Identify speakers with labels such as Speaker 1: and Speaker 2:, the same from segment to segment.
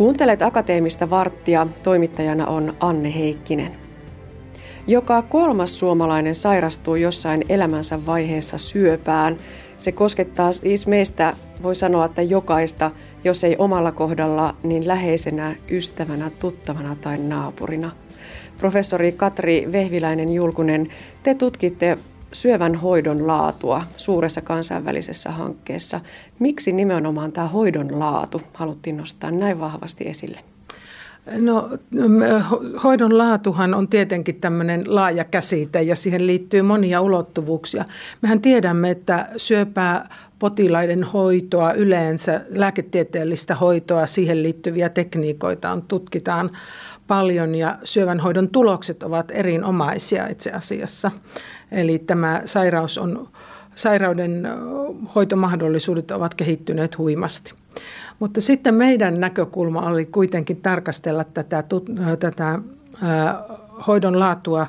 Speaker 1: Kuuntelet Akateemista varttia, toimittajana on Anne Heikkinen. Joka kolmas suomalainen sairastuu jossain elämänsä vaiheessa syöpään. Se koskettaa siis meistä, voi sanoa, että jokaista, jos ei omalla kohdalla, niin läheisenä, ystävänä, tuttavana tai naapurina. Professori Katri Vehviläinen Julkunen, te tutkitte syövän hoidon laatua suuressa kansainvälisessä hankkeessa. Miksi nimenomaan tämä hoidon laatu haluttiin nostaa näin vahvasti esille?
Speaker 2: No hoidon laatuhan on tietenkin tämmöinen laaja käsite ja siihen liittyy monia ulottuvuuksia. Mehän tiedämme, että syöpää potilaiden hoitoa yleensä, lääketieteellistä hoitoa, siihen liittyviä tekniikoita on, tutkitaan paljon ja syövän hoidon tulokset ovat erinomaisia itse asiassa. Eli tämä sairaus on, sairauden hoitomahdollisuudet ovat kehittyneet huimasti. Mutta sitten meidän näkökulma oli kuitenkin tarkastella tätä, tätä hoidon laatua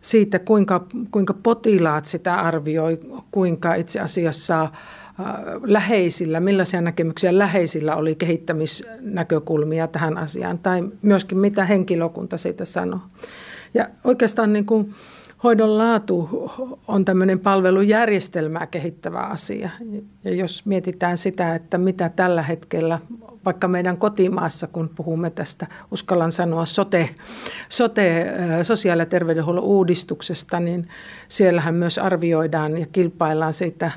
Speaker 2: siitä, kuinka, kuinka potilaat sitä arvioi, kuinka itse asiassa läheisillä, millaisia näkemyksiä läheisillä oli kehittämisnäkökulmia tähän asiaan, tai myöskin mitä henkilökunta siitä sanoo. Ja oikeastaan niin kuin hoidon laatu on tämmöinen palvelujärjestelmää kehittävä asia. Ja jos mietitään sitä, että mitä tällä hetkellä, vaikka meidän kotimaassa, kun puhumme tästä, uskallan sanoa sote, sote sosiaali- ja terveydenhuollon uudistuksesta, niin siellähän myös arvioidaan ja kilpaillaan siitä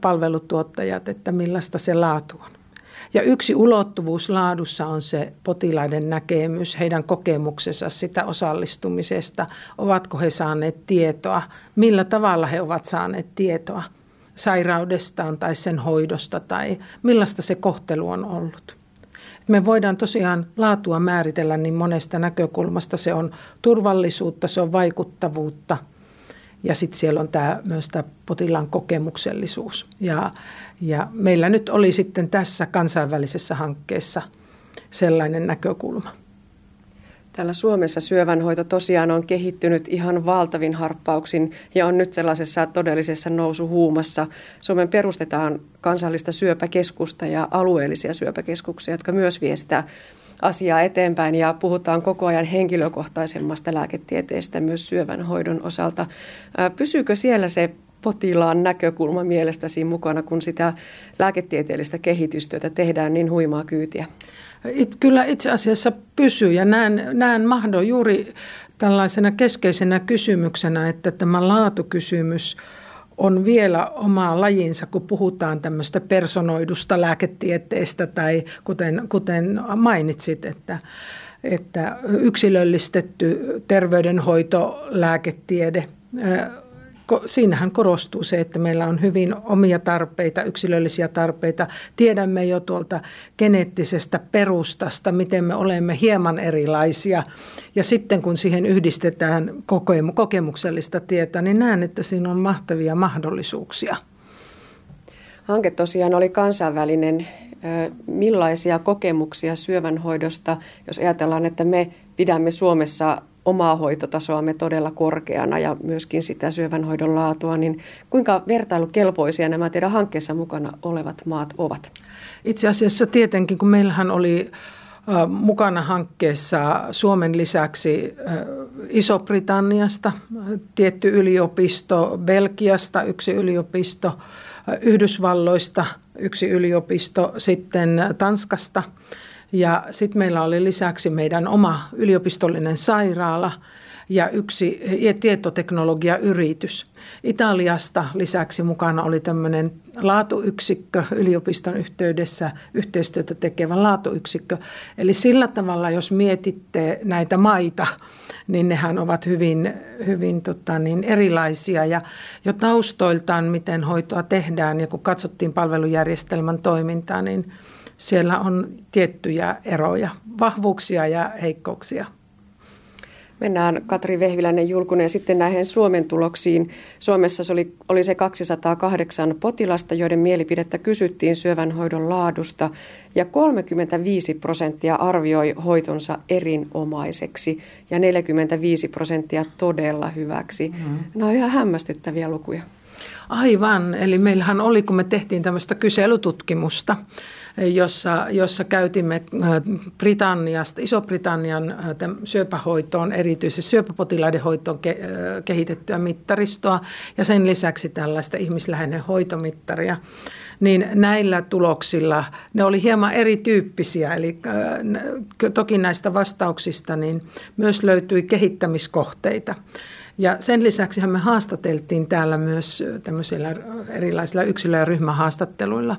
Speaker 2: palvelutuottajat, että millaista se laatu on. Ja yksi ulottuvuus laadussa on se potilaiden näkemys, heidän kokemuksensa sitä osallistumisesta. Ovatko he saaneet tietoa, millä tavalla he ovat saaneet tietoa sairaudestaan tai sen hoidosta tai millaista se kohtelu on ollut. Me voidaan tosiaan laatua määritellä niin monesta näkökulmasta. Se on turvallisuutta, se on vaikuttavuutta – ja sitten siellä on tämä, myös tämä potilaan kokemuksellisuus. Ja, ja meillä nyt oli sitten tässä kansainvälisessä hankkeessa sellainen näkökulma.
Speaker 1: Täällä Suomessa syövänhoito tosiaan on kehittynyt ihan valtavin harppauksin ja on nyt sellaisessa todellisessa nousuhuumassa. Suomen perustetaan kansallista syöpäkeskusta ja alueellisia syöpäkeskuksia, jotka myös viestää asiaa eteenpäin ja puhutaan koko ajan henkilökohtaisemmasta lääketieteestä myös syövän hoidon osalta. Pysyykö siellä se potilaan näkökulma mielestäsi mukana, kun sitä lääketieteellistä kehitystyötä tehdään niin huimaa kyytiä?
Speaker 2: It, kyllä itse asiassa pysyy ja näen, näen mahdon juuri tällaisena keskeisenä kysymyksenä, että tämä laatukysymys – on vielä oma lajinsa, kun puhutaan tämmöistä personoidusta lääketieteestä tai kuten, kuten mainitsit, että, että yksilöllistetty terveydenhoito, lääketiede siinähän korostuu se, että meillä on hyvin omia tarpeita, yksilöllisiä tarpeita. Tiedämme jo tuolta geneettisestä perustasta, miten me olemme hieman erilaisia. Ja sitten kun siihen yhdistetään kokemuksellista tietoa, niin näen, että siinä on mahtavia mahdollisuuksia.
Speaker 1: Hanke tosiaan oli kansainvälinen. Millaisia kokemuksia syövänhoidosta, jos ajatellaan, että me pidämme Suomessa omaa hoitotasoamme todella korkeana ja myöskin sitä syövänhoidon laatua, niin kuinka vertailukelpoisia nämä teidän hankkeessa mukana olevat maat ovat?
Speaker 2: Itse asiassa tietenkin, kun meillähän oli mukana hankkeessa Suomen lisäksi Iso-Britanniasta, tietty yliopisto, Belgiasta yksi yliopisto, Yhdysvalloista yksi yliopisto, sitten Tanskasta – ja sitten meillä oli lisäksi meidän oma yliopistollinen sairaala ja yksi tietoteknologiayritys. Italiasta lisäksi mukana oli tämmöinen laatuyksikkö yliopiston yhteydessä yhteistyötä tekevä laatuyksikkö. Eli sillä tavalla, jos mietitte näitä maita, niin nehän ovat hyvin, hyvin tota, niin erilaisia. Ja jo taustoiltaan, miten hoitoa tehdään ja kun katsottiin palvelujärjestelmän toimintaa, niin – siellä on tiettyjä eroja, vahvuuksia ja heikkouksia.
Speaker 1: Mennään Katri Vehviläinen Julkunen sitten näihin Suomen tuloksiin. Suomessa se oli, oli se 208 potilasta, joiden mielipidettä kysyttiin syövänhoidon laadusta ja 35 prosenttia arvioi hoitonsa erinomaiseksi ja 45 prosenttia todella hyväksi. Mm. Nämä on ihan hämmästyttäviä lukuja.
Speaker 2: Aivan, eli meillähän oli, kun me tehtiin tämmöistä kyselytutkimusta, jossa, jossa käytimme äh, Britanniasta, Iso-Britannian äh, syöpähoitoon, erityisesti syöpäpotilaiden hoitoon ke, äh, kehitettyä mittaristoa ja sen lisäksi tällaista ihmisläheinen hoitomittaria niin näillä tuloksilla ne oli hieman erityyppisiä. Eli toki näistä vastauksista niin myös löytyi kehittämiskohteita. Ja sen lisäksi me haastateltiin täällä myös tämmöisillä erilaisilla yksilö- ja ryhmähaastatteluilla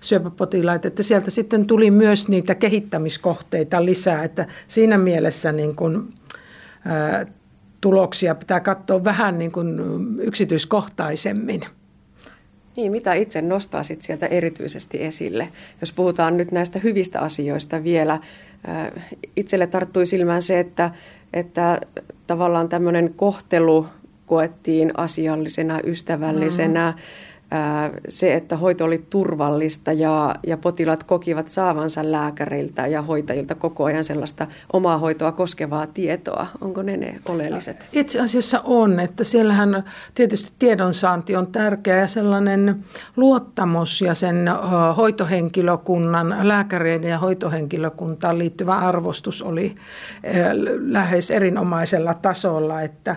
Speaker 2: syöpäpotilaita, että sieltä sitten tuli myös niitä kehittämiskohteita lisää, että siinä mielessä niin kuin, ää, tuloksia pitää katsoa vähän niin kuin yksityiskohtaisemmin.
Speaker 1: Niin, mitä itse nostaisit sieltä erityisesti esille? Jos puhutaan nyt näistä hyvistä asioista vielä, itselle tarttui silmään se, että että tavallaan tämmöinen kohtelu koettiin asiallisena, ystävällisenä. Mm se, että hoito oli turvallista ja, ja potilaat kokivat saavansa lääkäreiltä ja hoitajilta koko ajan sellaista omaa hoitoa koskevaa tietoa. Onko ne ne oleelliset?
Speaker 2: Itse asiassa on, että siellähän tietysti tiedonsaanti on tärkeä ja sellainen luottamus ja sen hoitohenkilökunnan, lääkäreiden ja hoitohenkilökuntaan liittyvä arvostus oli lähes erinomaisella tasolla, että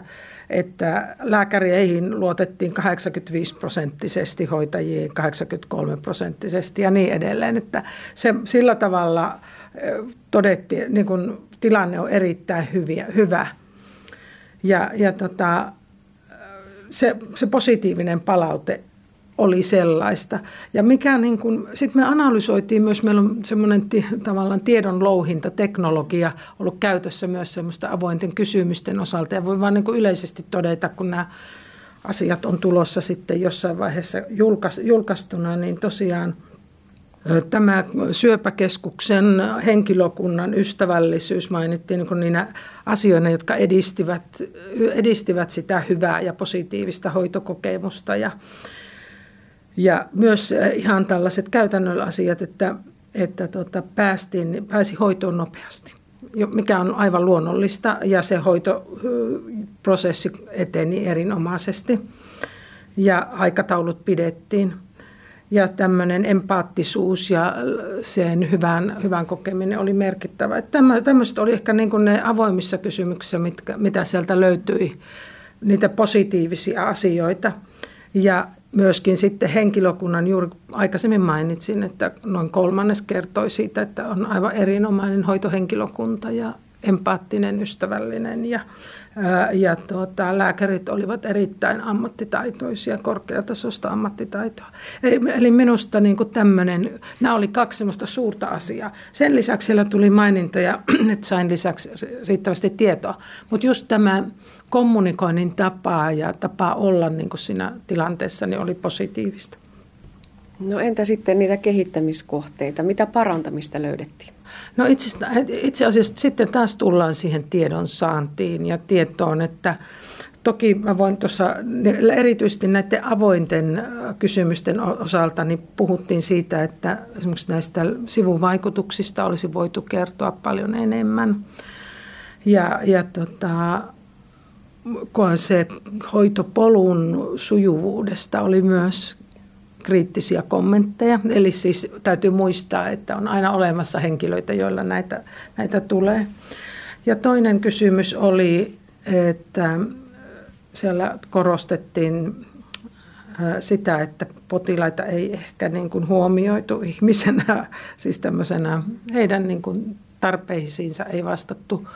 Speaker 2: että lääkäreihin luotettiin 85 prosenttisesti, hoitajiin 83 prosenttisesti ja niin edelleen. Että se, sillä tavalla todettiin, niin kuin tilanne on erittäin hyviä, hyvä. Ja, ja tota, se, se positiivinen palaute oli sellaista. Ja mikä niin kuin, sitten me analysoitiin myös, meillä on semmoinen t- tavallaan tiedon louhinta, teknologia ollut käytössä myös semmoista avointen kysymysten osalta. Ja voi vaan niin kuin yleisesti todeta, kun nämä asiat on tulossa sitten jossain vaiheessa julkais, julkaistuna, niin tosiaan Tämä syöpäkeskuksen henkilökunnan ystävällisyys mainittiin niin niinä asioina, jotka edistivät, edistivät sitä hyvää ja positiivista hoitokokemusta. Ja, ja myös ihan tällaiset käytännön asiat, että, että tota, päästiin, pääsi hoitoon nopeasti, mikä on aivan luonnollista ja se hoitoprosessi eteni erinomaisesti ja aikataulut pidettiin. Ja tämmöinen empaattisuus ja sen hyvän, hyvän kokeminen oli merkittävä. Tämmöiset oli ehkä niin kuin ne avoimissa kysymyksissä, mitkä, mitä sieltä löytyi, niitä positiivisia asioita. Ja myöskin sitten henkilökunnan, juuri aikaisemmin mainitsin, että noin kolmannes kertoi siitä, että on aivan erinomainen hoitohenkilökunta ja empaattinen, ystävällinen ja, ja tuota, lääkärit olivat erittäin ammattitaitoisia, korkeatasosta ammattitaitoa. Eli, minusta niin kuin tämmöinen, nämä oli kaksi semmoista suurta asiaa. Sen lisäksi siellä tuli mainintoja, että sain lisäksi riittävästi tietoa, mutta just tämä kommunikoinnin tapaa ja tapaa olla niin kuin siinä tilanteessa niin oli positiivista.
Speaker 1: No entä sitten niitä kehittämiskohteita? Mitä parantamista löydettiin?
Speaker 2: No itse, itse asiassa sitten taas tullaan siihen tiedon saantiin ja tietoon, että toki mä voin tuossa erityisesti näiden avointen kysymysten osalta niin puhuttiin siitä, että esimerkiksi näistä sivuvaikutuksista olisi voitu kertoa paljon enemmän. Ja, ja tota, se hoitopolun sujuvuudesta oli myös kriittisiä kommentteja. Eli siis täytyy muistaa, että on aina olemassa henkilöitä, joilla näitä, näitä tulee. Ja toinen kysymys oli, että siellä korostettiin sitä, että potilaita ei ehkä niin kuin huomioitu ihmisenä, siis tämmöisenä heidän niin kuin tarpeisiinsa ei vastattu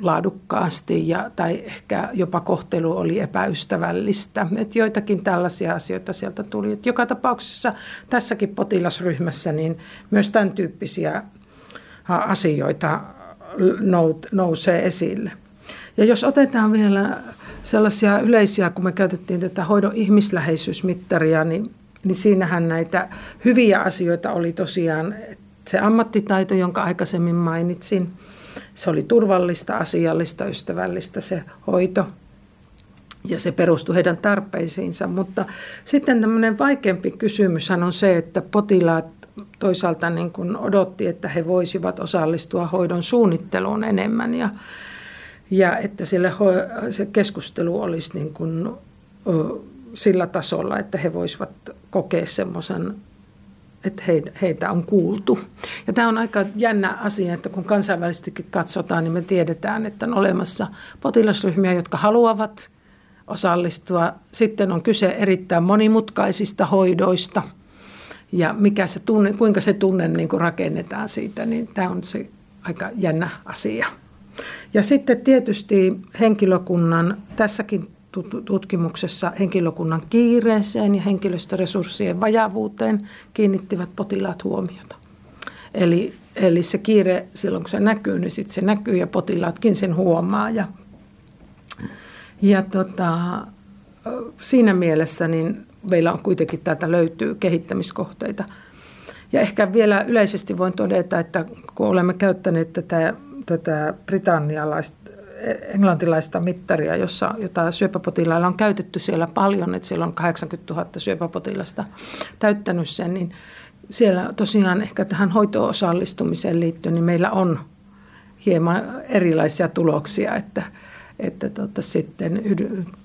Speaker 2: laadukkaasti ja, tai ehkä jopa kohtelu oli epäystävällistä. Et joitakin tällaisia asioita sieltä tuli. Et joka tapauksessa tässäkin potilasryhmässä niin myös tämän tyyppisiä asioita nousee esille. Ja jos otetaan vielä sellaisia yleisiä, kun me käytettiin tätä hoidon ihmisläheisyysmittaria, niin, niin siinähän näitä hyviä asioita oli tosiaan se ammattitaito, jonka aikaisemmin mainitsin – se oli turvallista, asiallista, ystävällistä se hoito ja se perustui heidän tarpeisiinsa. Mutta sitten tämmöinen vaikeampi kysymys on se, että potilaat toisaalta niin kuin odotti, että he voisivat osallistua hoidon suunnitteluun enemmän ja, ja että sille se keskustelu olisi niin kuin sillä tasolla, että he voisivat kokea semmoisen että heitä on kuultu. Ja tämä on aika jännä asia, että kun kansainvälisestikin katsotaan, niin me tiedetään, että on olemassa potilasryhmiä, jotka haluavat osallistua. Sitten on kyse erittäin monimutkaisista hoidoista ja mikä se tunne, kuinka se tunne niin kuin rakennetaan siitä, niin tämä on se aika jännä asia. Ja sitten tietysti henkilökunnan, tässäkin tutkimuksessa henkilökunnan kiireeseen ja henkilöstöresurssien vajavuuteen kiinnittivät potilaat huomiota. Eli, eli se kiire silloin kun se näkyy, niin sitten se näkyy ja potilaatkin sen huomaa. Ja, ja tota, siinä mielessä niin meillä on kuitenkin täältä löytyy kehittämiskohteita. Ja ehkä vielä yleisesti voin todeta, että kun olemme käyttäneet tätä, tätä britannialaista englantilaista mittaria, jossa, jota syöpäpotilailla on käytetty siellä paljon, että siellä on 80 000 syöpäpotilasta täyttänyt sen, niin siellä tosiaan ehkä tähän hoitoon osallistumiseen liittyen, niin meillä on hieman erilaisia tuloksia, että, että tota, sitten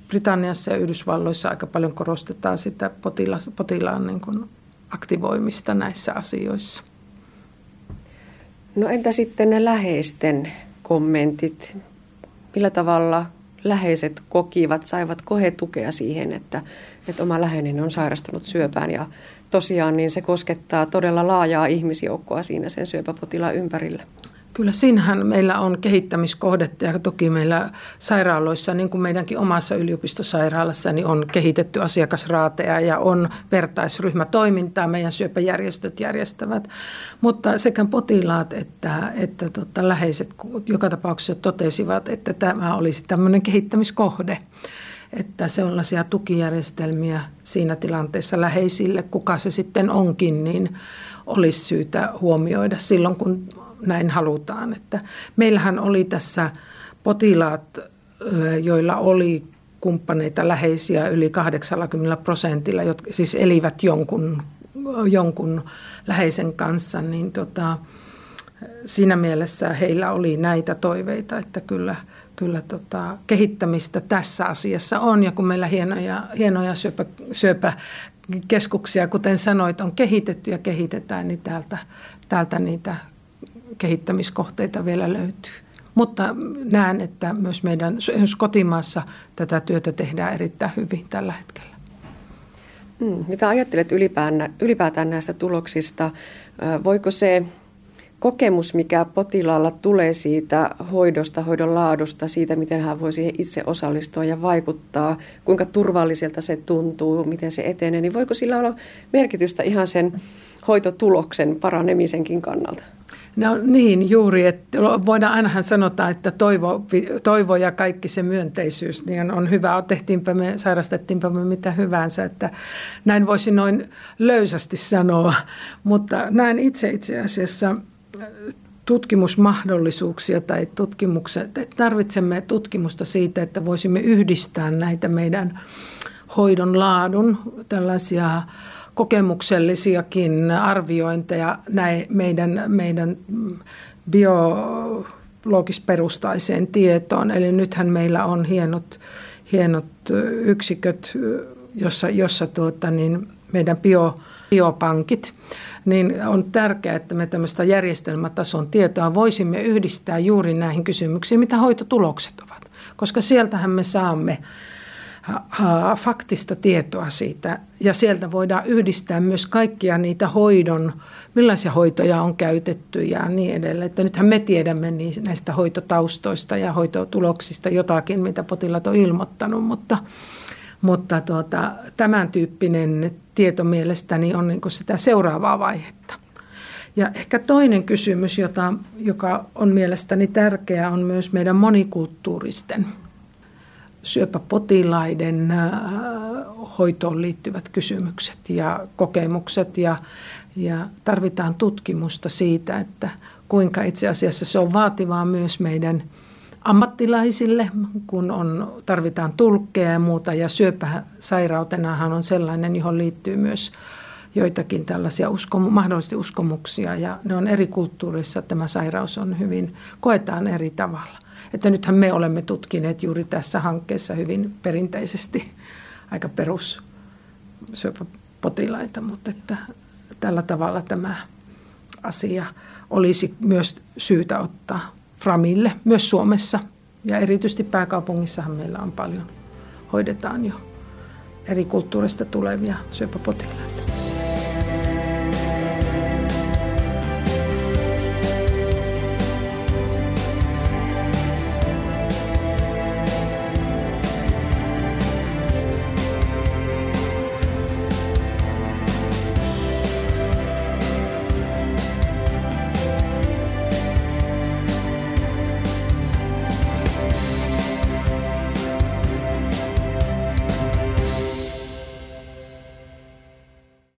Speaker 2: Britanniassa ja Yhdysvalloissa aika paljon korostetaan sitä potilas, potilaan niin kuin aktivoimista näissä asioissa.
Speaker 1: No entä sitten ne läheisten kommentit? Millä tavalla läheiset kokivat, saivat he tukea siihen, että, että oma läheinen on sairastunut syöpään ja tosiaan niin se koskettaa todella laajaa ihmisjoukkoa siinä sen syöpäpotilaan ympärillä.
Speaker 2: Kyllä siinähän meillä on kehittämiskohdetta ja toki meillä sairaaloissa, niin kuin meidänkin omassa yliopistosairaalassa, niin on kehitetty asiakasraateja ja on vertaisryhmätoimintaa, meidän syöpäjärjestöt järjestävät. Mutta sekä potilaat että, että tota, läheiset joka tapauksessa totesivat, että tämä olisi tämmöinen kehittämiskohde että sellaisia tukijärjestelmiä siinä tilanteessa läheisille, kuka se sitten onkin, niin olisi syytä huomioida silloin, kun näin halutaan. Että meillähän oli tässä potilaat, joilla oli kumppaneita läheisiä yli 80 prosentilla, jotka siis elivät jonkun, jonkun läheisen kanssa, niin tota, siinä mielessä heillä oli näitä toiveita, että kyllä, kyllä tota, kehittämistä tässä asiassa on. Ja kun meillä hienoja, hienoja syöpä, syöpäkeskuksia, kuten sanoit, on kehitetty ja kehitetään, niin täältä, täältä niitä kehittämiskohteita vielä löytyy. Mutta näen, että myös meidän kotimaassa tätä työtä tehdään erittäin hyvin tällä hetkellä.
Speaker 1: Hmm, mitä ajattelet ylipäätään näistä tuloksista? Voiko se kokemus, mikä potilaalla tulee siitä hoidosta, hoidon laadusta, siitä, miten hän voi siihen itse osallistua ja vaikuttaa, kuinka turvalliselta se tuntuu, miten se etenee, niin voiko sillä olla merkitystä ihan sen hoitotuloksen paranemisenkin kannalta?
Speaker 2: No niin, juuri. Että voidaan ainahan sanota, että toivo, toivo ja kaikki se myönteisyys niin on hyvä. Tehtiinpä me, sairastettiinpä me mitä hyvänsä, että näin voisi noin löysästi sanoa. Mutta näen itse itse asiassa äh, tutkimusmahdollisuuksia tai tutkimukset, että tarvitsemme tutkimusta siitä, että voisimme yhdistää näitä meidän hoidon laadun tällaisia kokemuksellisiakin arviointeja näin meidän, meidän biologisperustaiseen tietoon. Eli nythän meillä on hienot, hienot yksiköt, jossa, jossa tuota, niin meidän bio, biopankit, niin on tärkeää, että me tämmöistä järjestelmätason tietoa voisimme yhdistää juuri näihin kysymyksiin, mitä hoitotulokset ovat. Koska sieltähän me saamme faktista tietoa siitä. Ja sieltä voidaan yhdistää myös kaikkia niitä hoidon, millaisia hoitoja on käytetty ja niin edelleen. Että nythän me tiedämme näistä hoitotaustoista ja hoitotuloksista jotakin, mitä potilaat on ilmoittanut, mutta, mutta tuota, tämän tyyppinen tieto mielestäni on niin sitä seuraavaa vaihetta. Ja ehkä toinen kysymys, jota, joka on mielestäni tärkeä, on myös meidän monikulttuuristen – syöpäpotilaiden äh, hoitoon liittyvät kysymykset ja kokemukset ja, ja tarvitaan tutkimusta siitä, että kuinka itse asiassa se on vaativaa myös meidän ammattilaisille, kun on, tarvitaan tulkkeja ja muuta. Ja syöpäsairautenahan on sellainen, johon liittyy myös joitakin tällaisia uskomu, mahdollisesti uskomuksia ja ne on eri kulttuurissa. Tämä sairaus on hyvin, koetaan eri tavalla. Että nythän me olemme tutkineet juuri tässä hankkeessa hyvin perinteisesti aika perus syöpäpotilaita, mutta että tällä tavalla tämä asia olisi myös syytä ottaa Framille, myös Suomessa. Ja erityisesti pääkaupungissahan meillä on paljon, hoidetaan jo eri kulttuurista tulevia syöpäpotilaita.